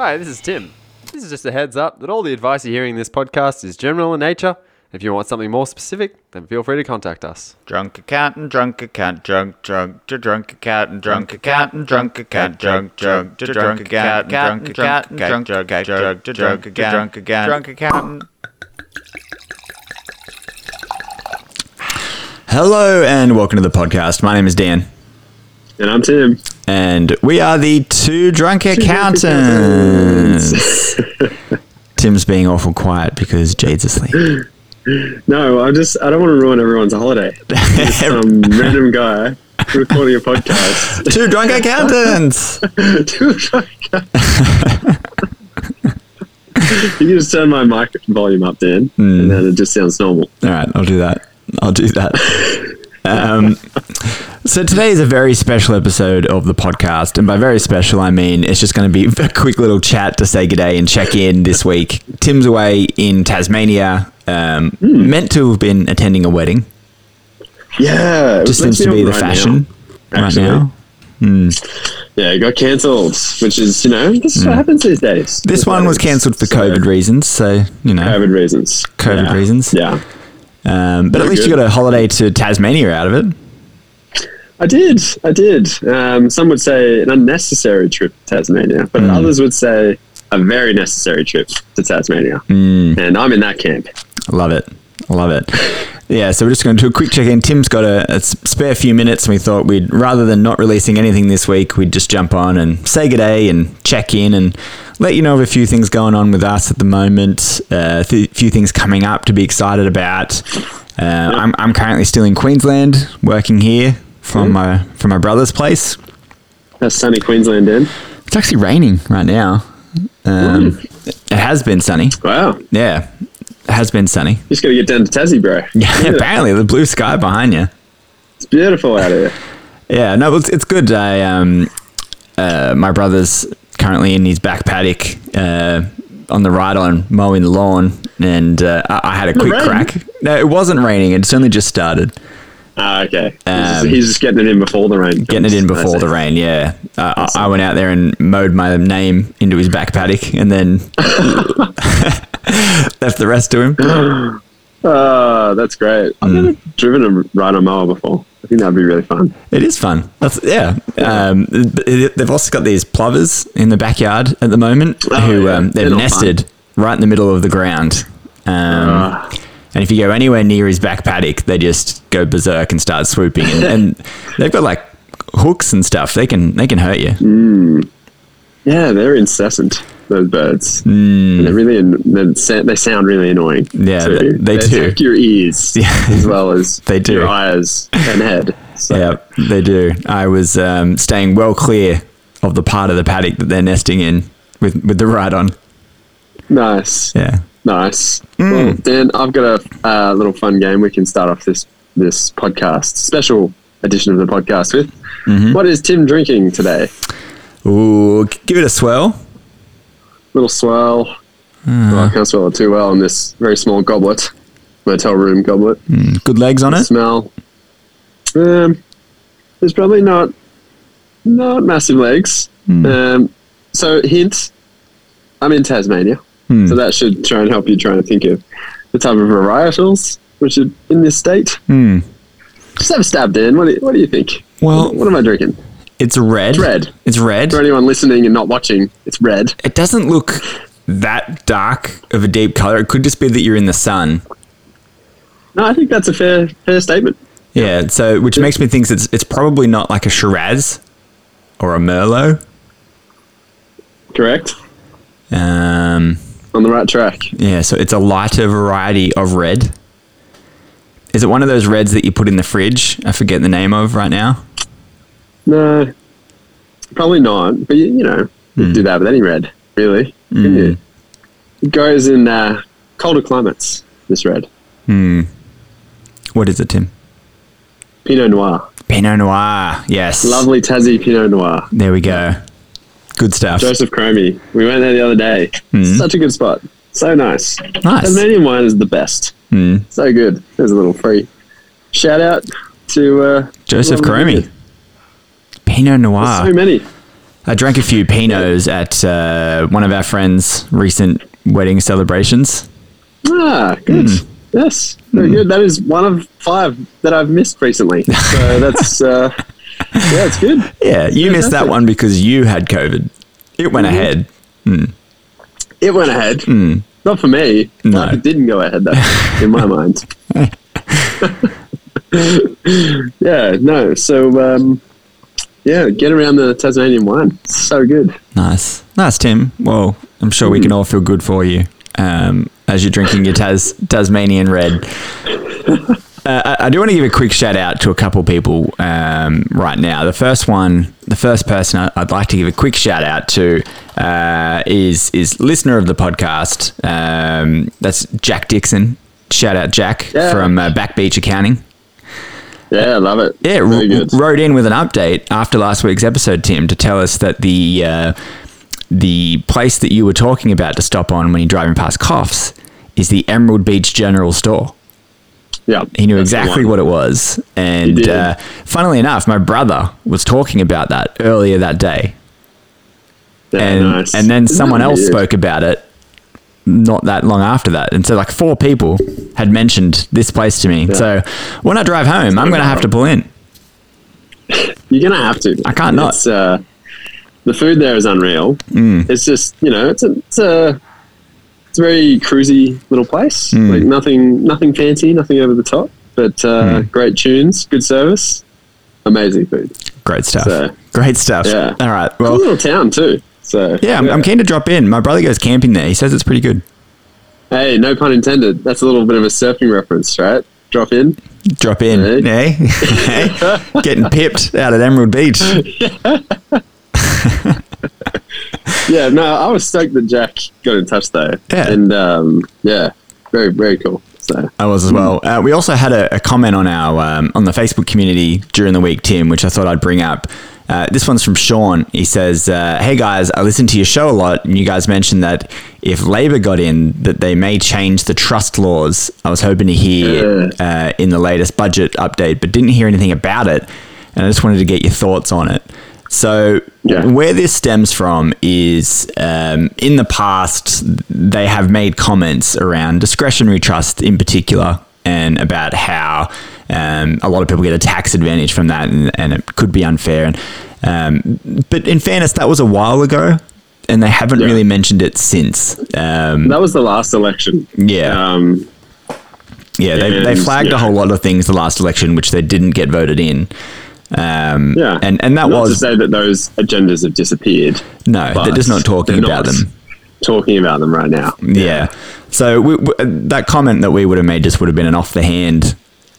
Hi, this is Tim. This is just a heads up that all the advice you're hearing in this podcast is general in nature. If you want something more specific, then feel free to contact us. Drunk accountant, drunk accountant, drunk, drunk, to drunk accountant, drunk accountant, drunk accountant, drunk, drunk, to drunk accountant, drunk accountant, drunk, drunk, drunk, to drunk accountant, drunk accountant, drunk accountant. Hello and welcome to the podcast. My name is Dan, And I'm Tim. And we are the two drunk accountants. Tim's being awful quiet because Jade's asleep. No, I just I don't want to ruin everyone's holiday. Just Some random guy recording a podcast. two drunk accountants. two drunk. you can just turn my mic volume up, Dan, Hmm. and then it just sounds normal. All right, I'll do that. I'll do that. Um, so today is a very special episode of the podcast, and by very special, I mean it's just going to be a quick little chat to say good day and check in this week. Tim's away in Tasmania, um, meant to have been attending a wedding. Yeah, it Just seems to be the right fashion now, right now. Yeah, it got cancelled, which is you know this is what happens these days. Hmm. This one was cancelled for So, COVID reasons, so you know. COVID reasons. COVID Yeah. reasons. Yeah, Um, but at least you got a holiday to Tasmania out of it. I did. I did. Um, some would say an unnecessary trip to Tasmania, but Hmm. others would say a very necessary trip to Tasmania. Hmm. And I'm in that camp. I love it. I love it. Yeah, so we're just going to do a quick check in. Tim's got a spare few minutes, and we thought we'd, rather than not releasing anything this week, we'd just jump on and say good day and check in and let you know of a few things going on with us at the moment, uh, a th- few things coming up to be excited about. Uh, I'm, I'm currently still in Queensland, working here from my from my brother's place. That's sunny Queensland, Dan. It's actually raining right now. Um, It has been sunny. Wow. Yeah, it has been sunny. Just got to get down to Tassie, bro. Yeah, apparently the blue sky behind you. It's beautiful out here. Yeah, no, it's, it's good. I um, uh, my brother's currently in his back paddock uh, on the ride on mowing the lawn, and uh, I, I had a quick crack. No, it wasn't raining. It's only just started. Ah, okay. he's, Um, he's just getting it in before the rain. Getting it in before the rain. Yeah, uh, I, I went out there and mowed my name into his back paddock, and then left the rest to him. Ah, that's great. I've Mm. never driven a ride on mower before. I think that'd be really fun. It is fun. That's yeah. Um, they've also got these plovers in the backyard at the moment Oh, who yeah. um, they're, They're nested right in the middle of the ground. Um, Ah. And if you go anywhere near his back paddock, they just go berserk and start swooping. And, and they've got like hooks and stuff. They can they can hurt you. Yeah, they're incessant. Those birds. Mm. They're really. They sa- they sound really annoying. Yeah, too. they- they do. attack your ears Yeah. as well as They do. your eyes and head. So, Yeah, they do. I was um, staying well clear of the part of the paddock that they're nesting in with with the ride on. Nice. Yeah. Nice. Mm. Well, Dan, I've got a uh, little fun game we can start off this this podcast special edition of the podcast with. Mm-hmm. What is Tim drinking today? Ooh, give it a swell. Little swell. Mm. Oh, I can't swell it too well in this very small goblet, motel room goblet. Good legs on it. Smell. Um, there's probably not not massive legs. Hmm. Um, so hint, I'm in Tasmania, Hmm. so that should try and help you try and think of the type of varietals which are in this state. Hmm. Just have a stab, Dan. What do you, what do you think? Well- what, what am I drinking? It's red. It's red. It's red. For anyone listening and not watching, it's red. It doesn't look that dark of a deep color. It could just be that you're in the sun. No, I think that's a fair fair statement. Yeah. So, which makes me think it's it's probably not like a Shiraz or a Merlot. Correct. Um. On the right track. Yeah. So it's a lighter variety of red. Is it one of those reds that you put in the fridge? I forget the name of right now. No, probably not. But you, you know, you Hmm. do that with any red, really. couldn't? It goes in uh, colder climates. This red, What is it, Tim? Pinot Noir, Pinot Noir. Yes. lovely Tassie Pinot Noir. There we go. Good stuff. Josef Chromy. We went there the other day. Such a good spot. So nice. Nice. Tasmanian wine is the best. Hmm. So good. There's a little free shout out to uh, Josef Chromy. Pinot Noir. So many. I drank a few Pinots at uh, one of our friends' recent wedding celebrations. Ah, good. Yes, very good. That is one of five that I've missed recently. So that's uh, yeah, it's good. Yeah, you missed that one because you had COVID. It went ahead. It went ahead. Hmm. Not for me. No. Like, it didn't go ahead though, in my mind. yeah, no. So um, yeah, get around the Tasmanian wine. It's so good. Nice, nice, Tim. Well, I'm sure we can all feel good for you um, as you're drinking your Tas- Tasmanian red. Uh, I, do want to give a quick shout out to a couple people um, right now. The first one, the first person I'd like to give a quick shout out to uh, is is listener of the podcast. Um, that's Jack Dixon. Shout out Jack Yeah. from uh, Back Beach Accounting. Yeah, I love it. Yeah, good. wrote in with an update after last week's episode, Tim, to tell us that the uh, the place that you were talking about to stop on when you're driving past Coffs is the Emerald Beach General Store. Yeah, He knew exactly what it was, and uh, funnily enough, my brother was talking about that earlier that day, Yeah, and nice. and then Isn't someone else spoke about it not that long after that, and so like four people had mentioned this place to me. So when I drive home, I'm going to have to pull in. You're gonna have to. I can't not. It's, uh, the food there is unreal. Mm. It's just you know, it's a it's a it's a very cruisy little place. Mm. Like nothing nothing fancy, nothing over the top, but uh, Mm. great tunes, good service, amazing food. Great stuff. So- Great stuff. Yeah. All right. Cool Well, little town too. So yeah, I'm, I'm keen to drop in. My brother goes camping there. He says it's pretty good. Hey, no pun intended. That's a little bit of a surfing reference, right? Drop in. Drop in. Hey. hey. Getting pipped out at Emerald Beach. Yeah, no, I was stoked that Jack got in touch though. Yeah. And um, yeah, very very cool. So I was as well. Uh, we also had a, a comment on our um, on the Facebook community during the week, Tim, which I thought I'd bring up. Uh, this one's from Sean. He says, uh, "Hey guys, I listen to your show a lot, and you guys mentioned that if Labor got in, that they may change the trust laws. I was hoping to hear uh, in the latest budget update, but didn't hear anything about it, and I just wanted to get your thoughts on it." So, Yeah. where this stems from is um, in the past, they have made comments around discretionary trust in particular and about how um, a lot of people get a tax advantage from that and, and it could be unfair. And, um, but in fairness, that was a while ago and they haven't Yeah. really mentioned it since. Um, that was the last election. yeah. Um, yeah, they, they flagged a whole lot of things the last election, which they didn't get voted in. Um, yeah, and, and that not to say that those agendas have disappeared. no, they're just not talking about not them. Talking about them right now. Yeah. So we, we, that comment that we would have made just would have been an off the hand,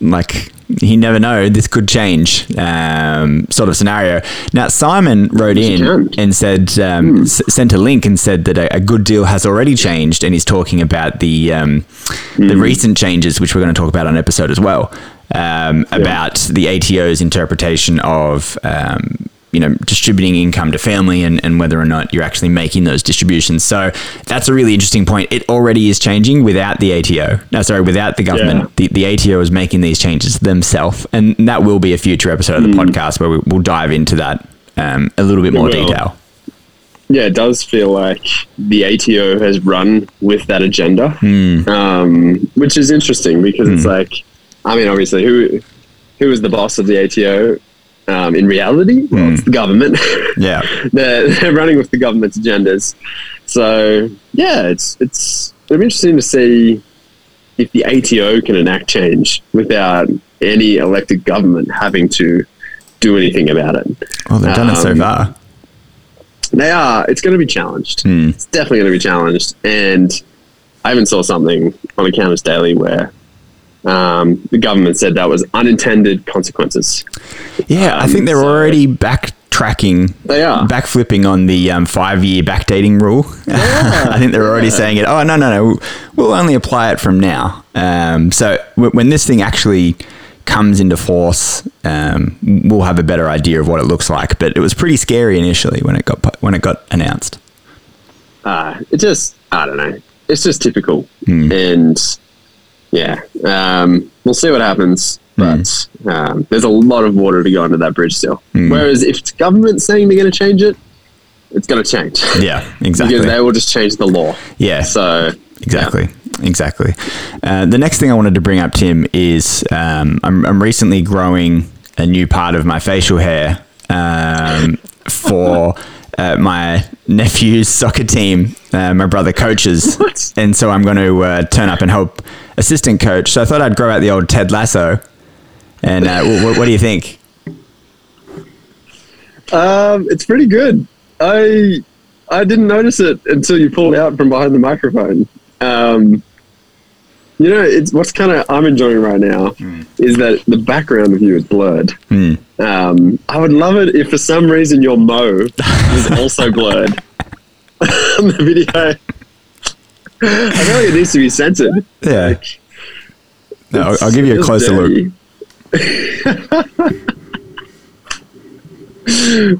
like you never know, this could change um, sort of scenario. Now Simon wrote in and said um, s- sent a link and said that a, a good deal has already changed, and he's talking about the um, the recent changes, which we're going to talk about on episode as well, um, about the ATO's interpretation of. Um, you know, distributing income to family and, and whether or not you're actually making those distributions. So that's a really interesting point. It already is changing without the ATO. No, sorry, without the government. Yeah. The, the ATO is making these changes themselves. And that will be a future episode of the podcast where we, we'll dive into that um, a little bit more will. detail. Yeah, it does feel like the ATO has run with that agenda, Hmm. um, which is interesting because it's like, I mean, obviously, who who is the boss of the ATO? Um, in reality, well, it's the government. Yeah. they're, they're running with the government's agendas. So yeah, it's it's it'll be interesting to see if the ATO can enact change without any elected government having to do anything about it. Well, they've done it so Um, far. They are. It's going to be challenged. Hmm. It's definitely going to be challenged. And I even saw something on Accountants Daily where um, the government said that was unintended consequences. Yeah, I um, think they're so- already backtracking. They are. Backflipping on the um, five-year backdating rule. I think they're already saying it. Oh no, no, no! We'll only apply it from now. Um, so w- when this thing actually comes into force, um, we'll have a better idea of what it looks like. But it was pretty scary initially when it got pu- when it got announced. uh, it just I don't know. It's just typical, Hmm. and yeah, um, we'll see what happens. But um, there's a lot of water to go under that bridge still. Hmm. Whereas if it's government saying they're going to change it, it's going to change. Yeah, exactly. because they will just change the law. Yeah. So Exactly. Exactly. Uh, the next thing I wanted to bring up, Tim, is um, I'm, I'm recently growing a new part of my facial hair um, for uh, my nephew's soccer team. Uh, my brother coaches, What? and so I'm going to uh, turn up and help assistant coach. So I thought I'd grow out the old Ted Lasso. And uh, what, what do you think? Um, it's pretty good. I I didn't notice it until you pulled out from behind the microphone. Um, you know, it's what's kind of I'm enjoying right now is that the background of you is blurred. Hmm. Um, I would love it if for some reason your mo was also blurred on the video. I feel like it needs to be censored. Yeah. Like, No, I'll, I'll give you a closer look.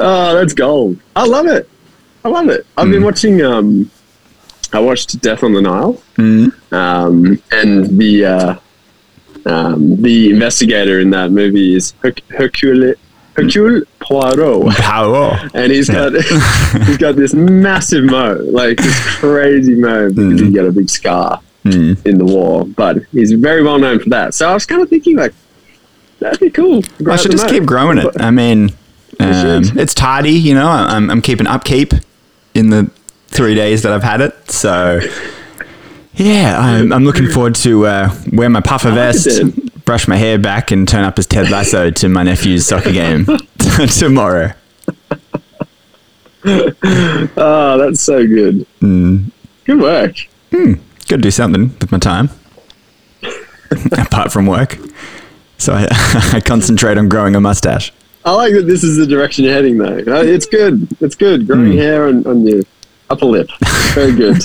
oh, that's gold. I love it. I love it. I've Hmm. been watching. Um, I watched Death on the Nile, Hmm. um, and the uh, um, the investigator in that movie is Herc- Hercule Hercule Poirot, Power. and he's got he's got this massive mo, like this crazy mo because he got a big scar Hmm. in the war, but he's very well known for that. So I was kind of thinking like that'd be cool. Grow I should just mo. keep growing it. I mean, um, it's tidy, you know. I'm, I'm keeping upkeep in the three days that I've had it. So, yeah, I'm, I'm looking forward to uh, wear my puffer vest, brush my hair back, and turn up as Ted Lasso to my nephew's soccer game tomorrow. Oh, that's so good. Mm. Good work. Got to do something with my time, apart from work. So I, I concentrate on growing a mustache. I like that this is the direction you're heading, though. Uh, It's good. It's good. Growing Hmm. hair on, on your upper lip. Very good.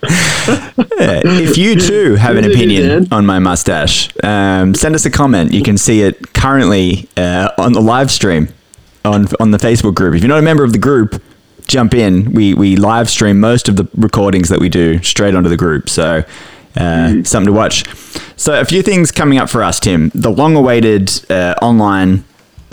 If you too have an opinion on my mustache, um, send us a comment. You can see it currently uh, on the live stream on on the Facebook group. If you're not a member of the group, jump in. We we live stream most of the recordings that we do straight onto the group. So. Uh, Something to watch. So, a few things coming up for us, Tim. The long awaited uh, online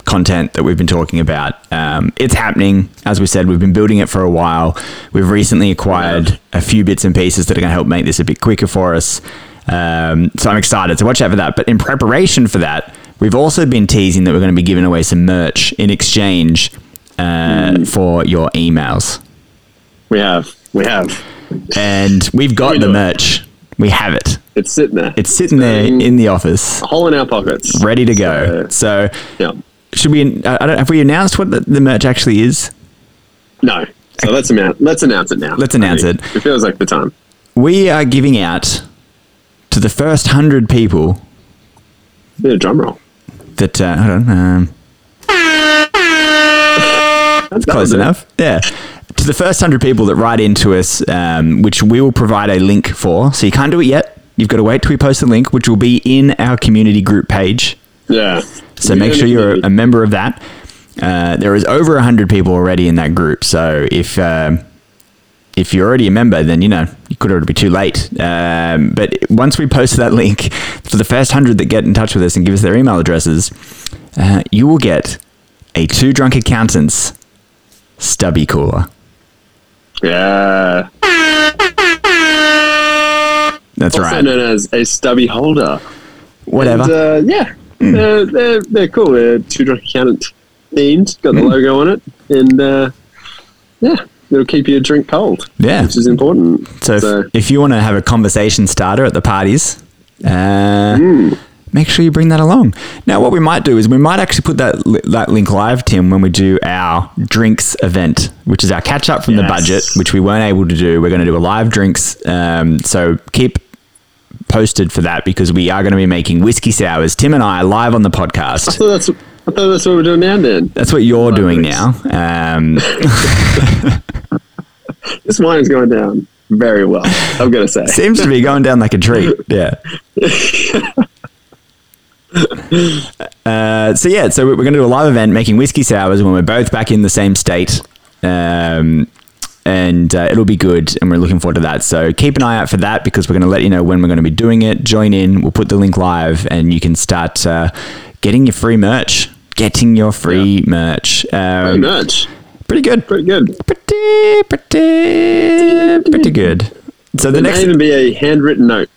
content that we've been talking about. Um, it's happening. As we said, we've been building it for a while. We've recently acquired a few bits and pieces that are going to help make this a bit quicker for us. Um, so I'm excited. So watch out for that. But in preparation for that, we've also been teasing that we're going to be giving away some merch in exchange uh, for your emails. we have. We have. And we've got We the it. merch. We have it. It's sitting there. It's sitting there in the office, a hole in our pockets. ready to go. So Yeah. Should we? I don't. Have we announced what the, the merch actually is? No. So let's announce. Let's announce it now. Let's announce I think. it. It feels like the time. We are giving out to the first hundred people Bit of drum roll. that uh, hold on, um, That's close enough. Yeah. To the first hundred people that write into us, um, which we will provide a link for. So you can't do it yet. You've got to wait till we post the link, which will be in our community group page. Yeah. So make sure you're a member of that. Uh, there is over hundred people already in that group. So if um, if you're already a member, then you know you could already be too late. Um, but once we post that link for the first hundred that get in touch with us and give us their email addresses, uh, you will get a two drunk accountants stubby cooler. Yeah. That's Also right. known as a stubby holder. Whatever. And, uh, yeah. They're, they're, they're cool. They're two drunk accountant themed. Got the Hmm. logo on it. And uh, yeah, it'll keep your drink cold. Yeah. Which is important. So, if, if you want to have a conversation starter at the parties, uh, make sure you bring that along. Now, what we might do is we might actually put that li- that link live, Tim, when we do our drinks event, which is our catch up from the budget, which we weren't able to do. We're going to do a live drinks. Um, so keep posted for that because we are going to be making whiskey sours. Tim and I live on the I podcast. thought that's, I thought that's what we're doing now, Dan. That's what you're Live doing now. Um, This wine is going down very well, I'm going to say. seems to be going down like a treat. Yeah. Uh, so yeah, so we're going to do a live event making whiskey sours when we're both back in the same state, um, and uh, it'll be good, and we're looking forward to that. So keep an eye out for that because we're going to let you know when we're going to be doing it. Join in. We'll put the link live, and you can start uh, getting your free merch. Getting your free merch. Very Um, much. Pretty good. Pretty good. Pretty, pretty, pretty good. So the There next may even be a handwritten note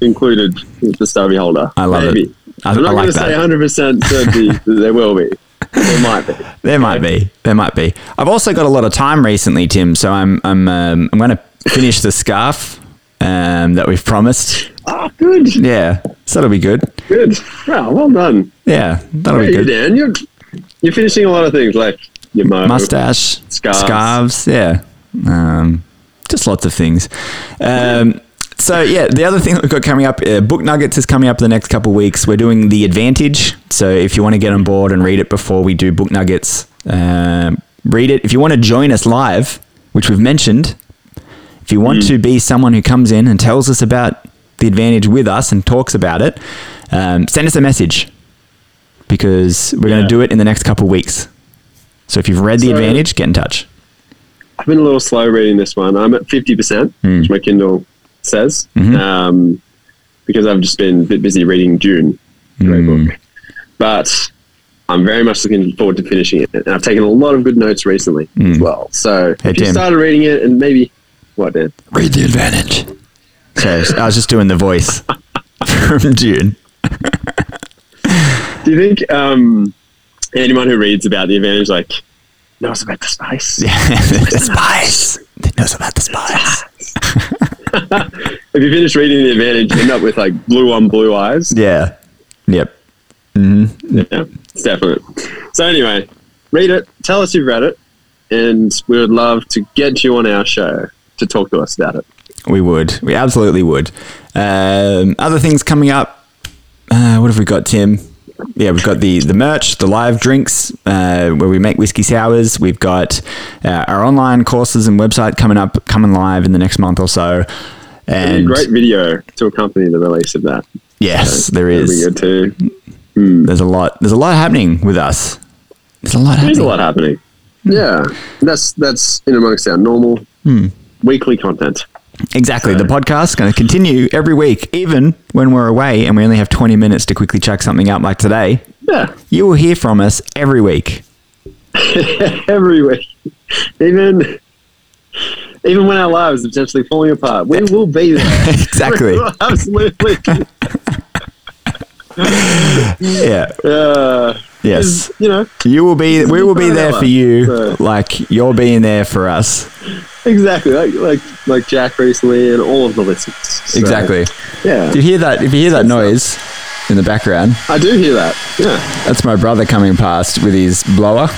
included with the Stubby holder. I love it. Maybe. I- I'm not I like going to say 100% certainty that there will be. There might be. There might be. There might be. I've also got a lot of time recently, Tim. So I'm I'm um, I'm going to finish the scarf um, that we've promised. Oh, good. Yeah, so that'll be good. Good. Wow, well done. Yeah, that'll Hey, be good. Dan, you're, you're finishing a lot of things like your mo. Mustache, Scarves. scarves. Yeah, um, just lots of things. Um, so yeah, the other thing that we've got coming up, uh, Book Nuggets is coming up the next couple of weeks. We're doing the Advantage. So if you want to get on board and read it before we do Book Nuggets, um, read it. If you want to join us live, which we've mentioned, if you want to be someone who comes in and tells us about the Advantage with us and talks about it, um, send us a message because we're going to do it in the next couple of weeks. So if you've read the So- Advantage, get in touch. I've been a little slow reading this one. I'm at 50%, Hmm. which my Kindle says, Mm-hmm. um, because I've just been a bit busy reading Dune, great Hmm. book. But I'm very much looking forward to finishing it. And I've taken a lot of good notes recently as well. So. Hey, if you started reading it and maybe, what, Dan? Read the Advantage. So I was just doing the voice from Dune. Do you think um, anyone who reads about the advantage like knows about the spice? Yeah, the spice. It knows about the spice. If you finish reading the advantage, you end up with like blue on blue eyes. Yeah. Yep. Yeah, it's definite. So anyway, read it. Tell us you've read it, and we would love to get you on our show to talk to us about it. We would. We absolutely would. Um, other things coming up. Uh, what have we got, Tim? Yeah, we've got the the merch, the live drinks, uh, where we make whiskey sours. We've got uh, our online courses and website coming up, coming live in the next month or so. And great video to accompany the release of that. yes, there That'd be is. good too. There's a lot. There's a lot happening with us. There's a lot happening. There's a lot happening. Yeah, that's that's in amongst our normal Hmm. weekly content. Exactly. The podcast is going to continue every week, even when we're away and we only have 20 minutes to quickly chuck something up like today. Yeah, You will hear from us every week. every week, even even when our lives are potentially falling apart, we will be there. Exactly. Absolutely. Yeah. Uh, Yes. you know, You will be. We will be there for you, So- like you're being there for us. exactly like like like Jack recently and all of the listeners. So, Exactly. Yeah, If you hear that, if you hear that noise in the background, I do hear that. Yeah. that's my brother coming past with his blower.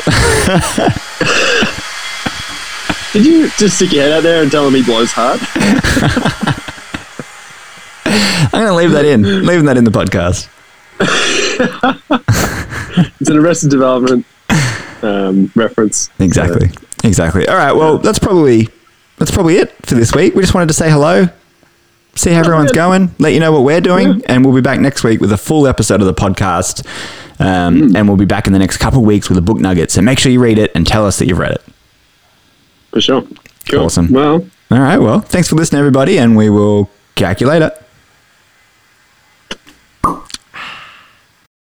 Did you just stick your head out there and tell him he blows hard? I'm going to leave that in. Leaving that in the podcast. It's an Arrested Development um, reference. Exactly. Exactly. All right. Well, that's probably that's probably it for this week. We just wanted to say hello, see how everyone's going, let you know what we're doing, and we'll be back next week with a full episode of the podcast. Um, And we'll be back in the next couple of weeks with a book nugget. So make sure you read it and tell us that you've read it. For sure. Cool. Awesome. Well, All right. Well, thanks for listening, everybody, and we will calculate it.